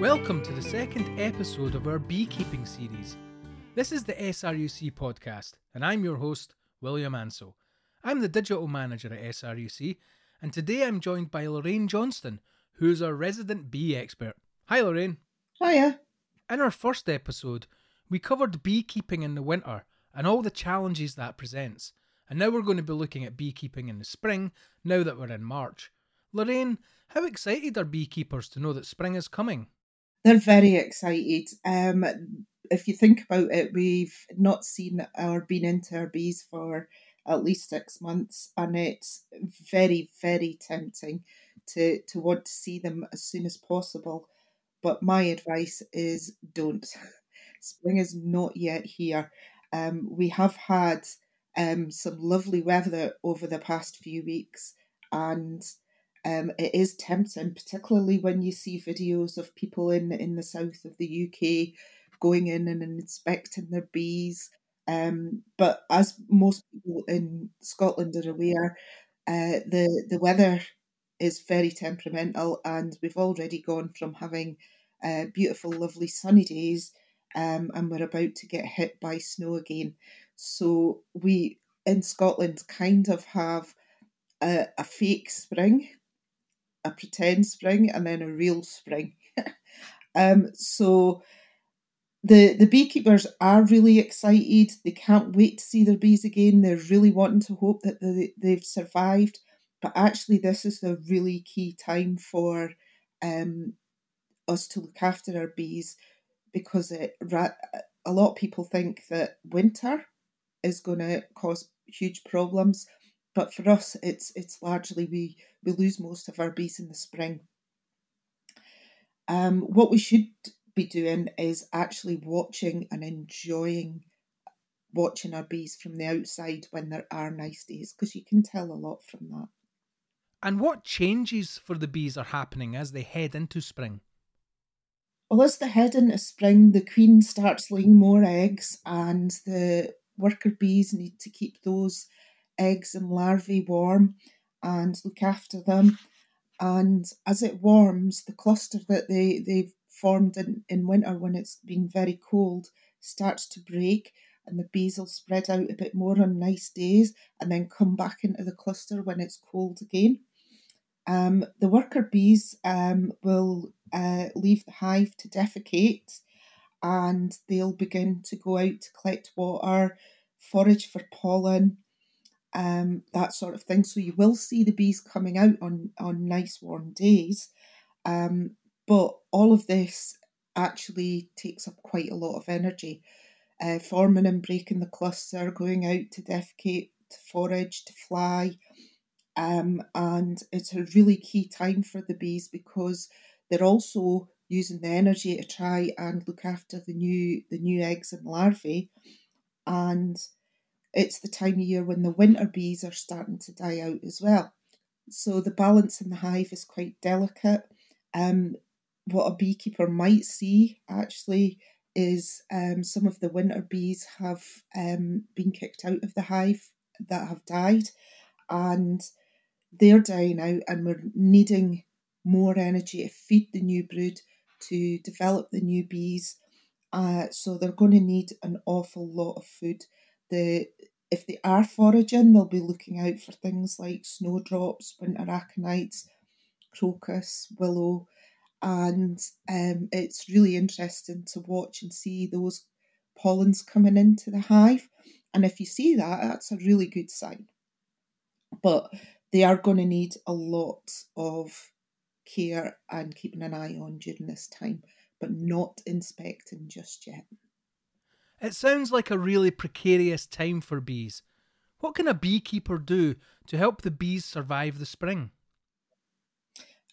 Welcome to the second episode of our beekeeping series. This is the SRUC podcast, and I'm your host, William Ansell. I'm the digital manager at SRUC, and today I'm joined by Lorraine Johnston, who's our resident bee expert. Hi, Lorraine. Hiya. In our first episode, we covered beekeeping in the winter and all the challenges that presents. And now we're going to be looking at beekeeping in the spring, now that we're in March. Lorraine, how excited are beekeepers to know that spring is coming? They're very excited. Um, if you think about it, we've not seen or been into our bees for at least six months, and it's very, very tempting to to want to see them as soon as possible. But my advice is don't. Spring is not yet here. Um, we have had um, some lovely weather over the past few weeks, and um, it is tempting, particularly when you see videos of people in in the south of the UK going in and inspecting their bees. Um, but as most people in Scotland are aware, uh, the the weather is very temperamental, and we've already gone from having uh, beautiful, lovely sunny days, um, and we're about to get hit by snow again. So we in Scotland kind of have a, a fake spring a pretend spring and then a real spring. um, so the the beekeepers are really excited. They can't wait to see their bees again. They're really wanting to hope that they, they've survived. But actually, this is the really key time for um, us to look after our bees because it, a lot of people think that winter is going to cause huge problems. But for us, it's it's largely we we lose most of our bees in the spring. Um, what we should be doing is actually watching and enjoying watching our bees from the outside when there are nice days because you can tell a lot from that. And what changes for the bees are happening as they head into spring? Well, as they head into spring, the queen starts laying more eggs, and the worker bees need to keep those eggs and larvae warm and look after them. And as it warms, the cluster that they, they've formed in, in winter when it's been very cold starts to break and the bees will spread out a bit more on nice days and then come back into the cluster when it's cold again. Um, the worker bees um, will uh, leave the hive to defecate and they'll begin to go out to collect water, forage for pollen, um, that sort of thing. So you will see the bees coming out on, on nice warm days. Um, but all of this actually takes up quite a lot of energy. Uh, forming and breaking the cluster, going out to defecate, to forage, to fly. Um, and it's a really key time for the bees because they're also using the energy to try and look after the new the new eggs and larvae. And it's the time of year when the winter bees are starting to die out as well. So the balance in the hive is quite delicate. Um, what a beekeeper might see actually is um, some of the winter bees have um, been kicked out of the hive that have died, and they're dying out, and we're needing more energy to feed the new brood to develop the new bees. Uh, so they're going to need an awful lot of food the if they are foraging, they'll be looking out for things like snowdrops, winter aconites, crocus, willow, and um, it's really interesting to watch and see those pollens coming into the hive. And if you see that, that's a really good sign. But they are going to need a lot of care and keeping an eye on during this time, but not inspecting just yet. It sounds like a really precarious time for bees. What can a beekeeper do to help the bees survive the spring?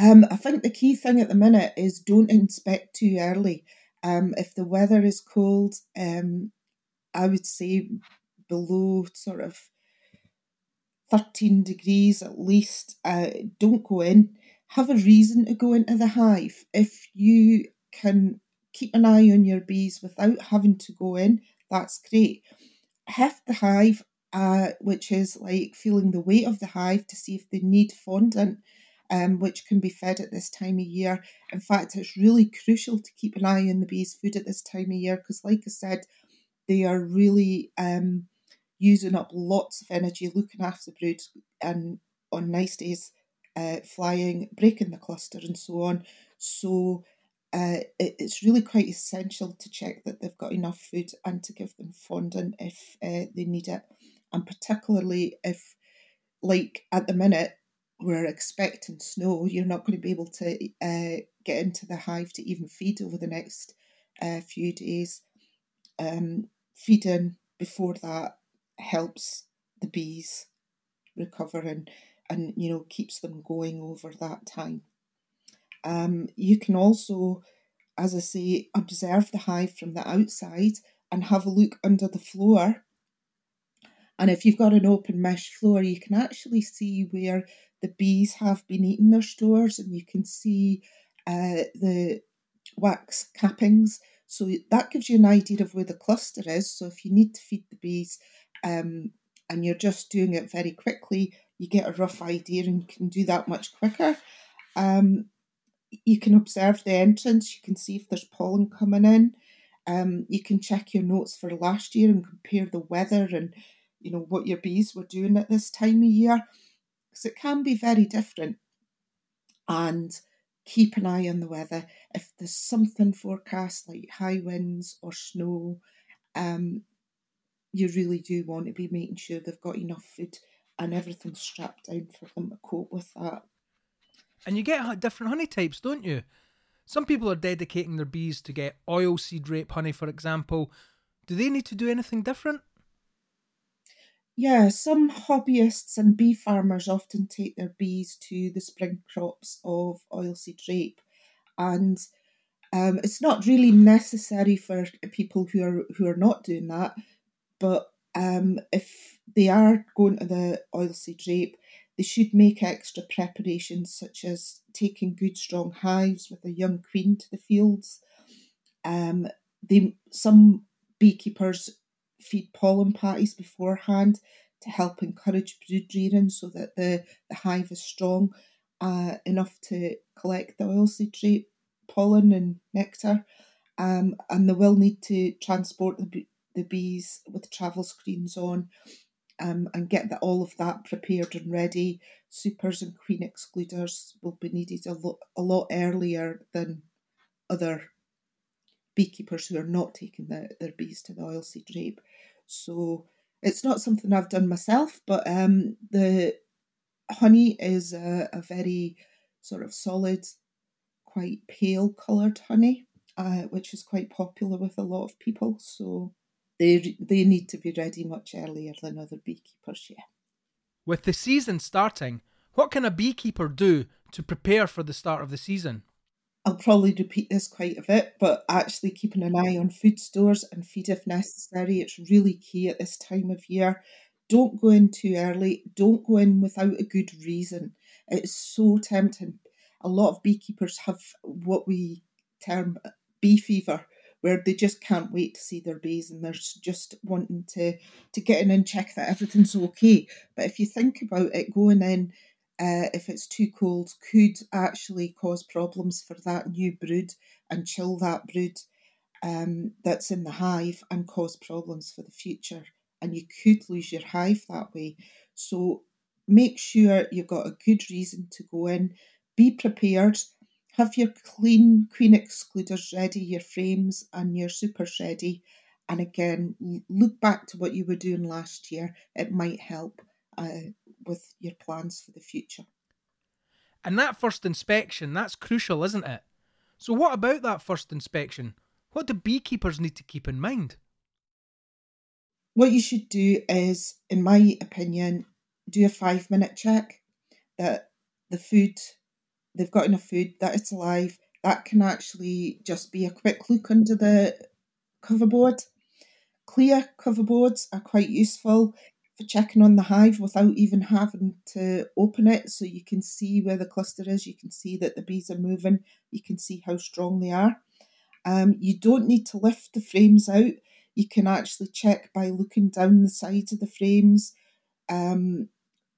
Um, I think the key thing at the minute is don't inspect too early. Um, if the weather is cold, um, I would say below sort of 13 degrees at least, uh, don't go in. Have a reason to go into the hive. If you can keep an eye on your bees without having to go in, that's great. Heft the hive, uh, which is like feeling the weight of the hive to see if they need fondant. um, which can be fed at this time of year. In fact, it's really crucial to keep an eye on the bees' food at this time of year because, like I said, they are really um, using up lots of energy looking after brood and on nice days uh, flying, breaking the cluster, and so on. So uh, it, it's really quite essential to check that they've got enough food and to give them fondant if uh, they need it. And particularly if, like at the minute, we're expecting snow, you're not going to be able to uh, get into the hive to even feed over the next uh, few days. Um, feeding before that helps the bees recover and, and you know keeps them going over that time. Um, you can also, as I say, observe the hive from the outside and have a look under the floor. And if you've got an open mesh floor, you can actually see where the bees have been eating their stores and you can see uh, the wax cappings. So that gives you an idea of where the cluster is. So if you need to feed the bees um, and you're just doing it very quickly, you get a rough idea and can do that much quicker. Um, you can observe the entrance, you can see if there's pollen coming in. Um, you can check your notes for last year and compare the weather and you know what your bees were doing at this time of year because it can be very different. And keep an eye on the weather. If there's something forecast like high winds or snow, um, you really do want to be making sure they've got enough food and everything strapped down for them to cope with that. And you get different honey types, don't you? Some people are dedicating their bees to get oilseed rape honey, for example. Do they need to do anything different? Yeah, some hobbyists and bee farmers often take their bees to the spring crops of oilseed rape, and um, it's not really necessary for people who are who are not doing that. But um, if they are going to the oilseed rape, they should make extra preparations such as taking good strong hives with a young queen to the fields. Um, they some beekeepers feed pollen patties beforehand to help encourage brood rearing so that the, the hive is strong uh, enough to collect the oilseed rape pollen and nectar. Um, and they will need to transport the, the bees with travel screens on um, and get the, all of that prepared and ready. Supers and queen excluders will be needed a, lo- a lot earlier than other beekeepers who are not taking the, their bees to the oilseed rape. So it's not something I've done myself, but um, the honey is a, a very sort of solid, quite pale coloured honey, uh, which is quite popular with a lot of people. So they they need to be ready much earlier than other beekeepers. Yeah. With the season starting, what can a beekeeper do to prepare for the start of the season? I'll probably repeat this quite a bit, but actually keeping an eye on food stores and feed if necessary. It's really key at this time of year. Don't go in too early. Don't go in without a good reason. It's so tempting. A lot of beekeepers have what we term bee fever, where they just can't wait to see their bees and they're just wanting to to get in and check that everything's okay. But if you think about it, going in uh, if it's too cold, could actually cause problems for that new brood and chill that brood um, that's in the hive and cause problems for the future. And you could lose your hive that way. So make sure you've got a good reason to go in. Be prepared. Have your clean queen excluders ready, your frames and your supers ready. And again, look back to what you were doing last year. It might help. Uh, with your plans for the future. And that first inspection, that's crucial, isn't it? So, what about that first inspection? What do beekeepers need to keep in mind? What you should do is, in my opinion, do a five minute check that the food, they've got enough food, that it's alive. That can actually just be a quick look under the cover board. Clear cover boards are quite useful for checking on the hive without even having to open it so you can see where the cluster is, you can see that the bees are moving, you can see how strong they are. Um, you don't need to lift the frames out. You can actually check by looking down the sides of the frames um,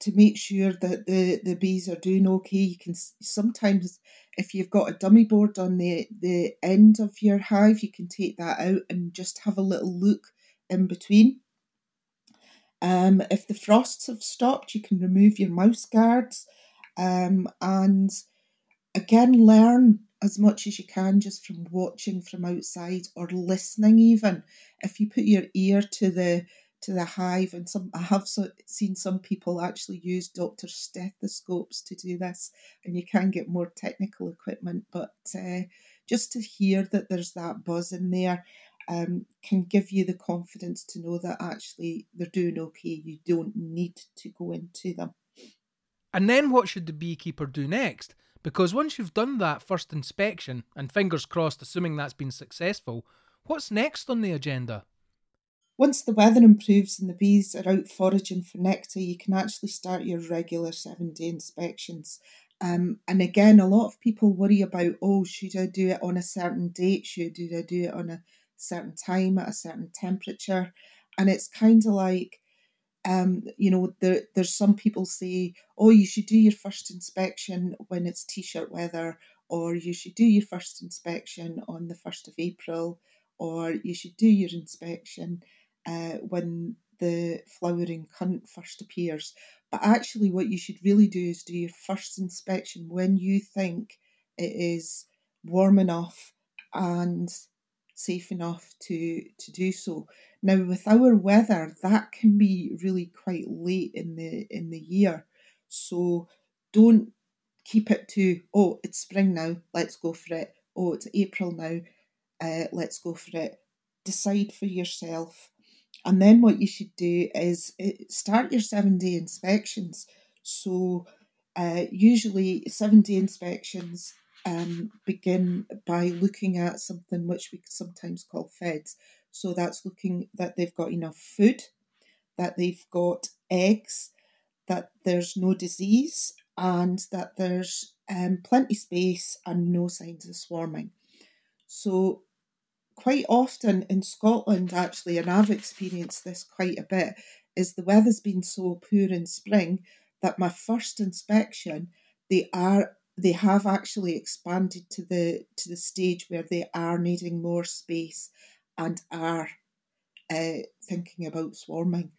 to make sure that the, the bees are doing okay. You can sometimes, if you've got a dummy board on the, the end of your hive, you can take that out and just have a little look in between. Um, if the frosts have stopped, you can remove your mouse guards um, and again learn as much as you can just from watching from outside or listening even if you put your ear to the to the hive and some i have so, seen some people actually use doctor stethoscopes to do this and you can get more technical equipment but uh, just to hear that there's that buzz in there um, can give you the confidence to know that actually they're doing okay you don't need to go into them and then what should the beekeeper do next because once you've done that first inspection, and fingers crossed, assuming that's been successful, what's next on the agenda? Once the weather improves and the bees are out foraging for nectar, you can actually start your regular seven day inspections. Um, and again, a lot of people worry about, oh, should I do it on a certain date? Should I do it on a certain time at a certain temperature? And it's kind of like um, you know, there, there's some people say, oh, you should do your first inspection when it's t-shirt weather, or you should do your first inspection on the first of April, or you should do your inspection uh, when the flowering currant first appears. But actually, what you should really do is do your first inspection when you think it is warm enough and safe enough to to do so. Now, with our weather, that can be really quite late in the in the year, so don't keep it to oh it's spring now, let's go for it. Oh, it's April now, uh, let's go for it. Decide for yourself, and then what you should do is uh, start your seven day inspections. So, uh, usually seven day inspections um, begin by looking at something which we sometimes call feds. So that's looking that they've got enough food, that they've got eggs, that there's no disease, and that there's um, plenty space and no signs of swarming. So quite often in Scotland, actually, and I've experienced this quite a bit, is the weather's been so poor in spring that my first inspection, they are they have actually expanded to the to the stage where they are needing more space and are uh, thinking about swarming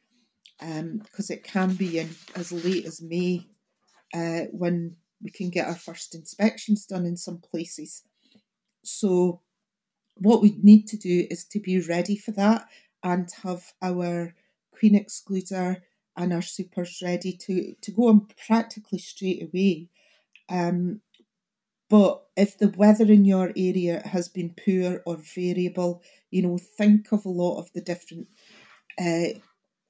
because um, it can be in as late as May uh, when we can get our first inspections done in some places. So, what we need to do is to be ready for that and have our queen excluder and our supers ready to, to go on practically straight away um, but if the weather in your area has been poor or variable, you know, think of a lot of the different uh,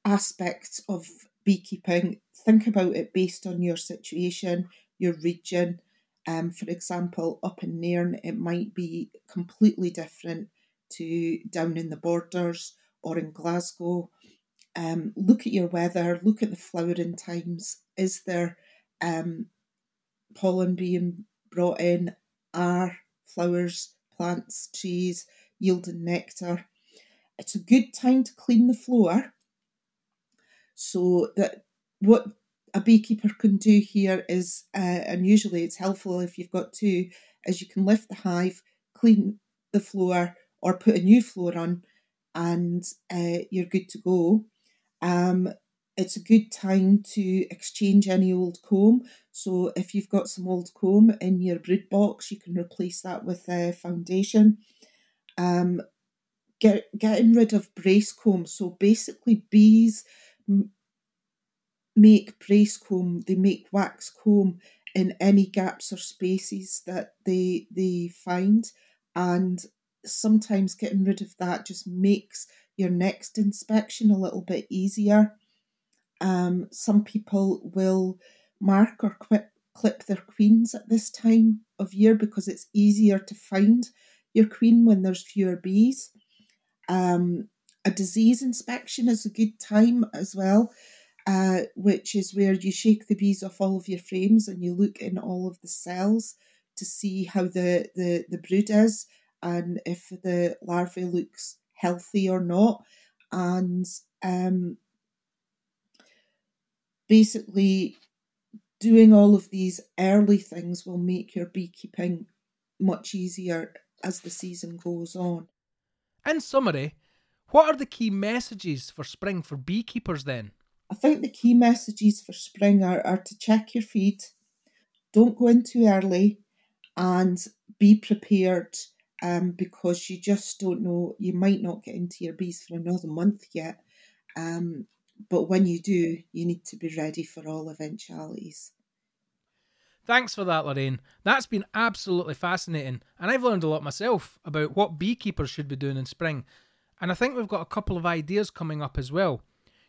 aspects of beekeeping. Think about it based on your situation, your region. Um, for example, up in Nairn, it might be completely different to down in the borders or in Glasgow. Um, look at your weather, look at the flowering times. Is there um, pollen being brought in are flowers, plants, trees yielding nectar. It's a good time to clean the floor so that what a beekeeper can do here is, uh, and usually it's helpful if you've got two, is you can lift the hive, clean the floor, or put a new floor on, and uh, you're good to go. Um, it's a good time to exchange any old comb. So if you've got some old comb in your brood box, you can replace that with a foundation. Um, get getting rid of brace comb. So basically, bees make brace comb. They make wax comb in any gaps or spaces that they they find, and sometimes getting rid of that just makes your next inspection a little bit easier. Um, some people will mark or quip, clip their queens at this time of year because it's easier to find your queen when there's fewer bees. Um, a disease inspection is a good time as well, uh, which is where you shake the bees off all of your frames and you look in all of the cells to see how the, the, the brood is and if the larvae looks healthy or not. And um, basically, doing all of these early things will make your beekeeping much easier as the season goes on. In summary, what are the key messages for spring for beekeepers then? I think the key messages for spring are, are to check your feed, don't go in too early, and be prepared um, because you just don't know, you might not get into your bees for another month yet. Um, but when you do, you need to be ready for all eventualities. Thanks for that, Lorraine. That's been absolutely fascinating, and I've learned a lot myself about what beekeepers should be doing in spring. And I think we've got a couple of ideas coming up as well.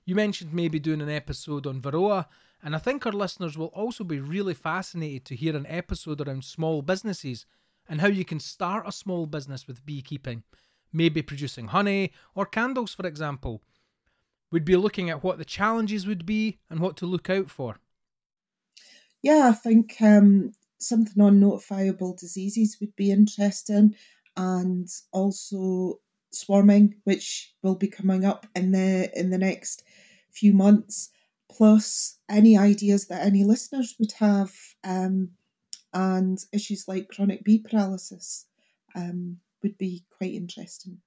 You mentioned maybe doing an episode on Varroa, and I think our listeners will also be really fascinated to hear an episode around small businesses and how you can start a small business with beekeeping, maybe producing honey or candles, for example. We'd be looking at what the challenges would be and what to look out for. Yeah, I think um, something on notifiable diseases would be interesting, and also swarming, which will be coming up in the in the next few months. Plus, any ideas that any listeners would have, um, and issues like chronic bee paralysis um, would be quite interesting.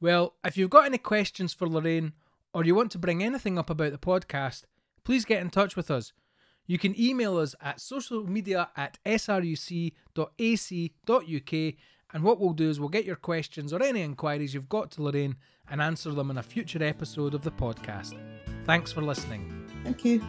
Well, if you've got any questions for Lorraine or you want to bring anything up about the podcast, please get in touch with us. You can email us at social media at sruc.ac.uk and what we'll do is we'll get your questions or any inquiries you've got to Lorraine and answer them in a future episode of the podcast. Thanks for listening. Thank you.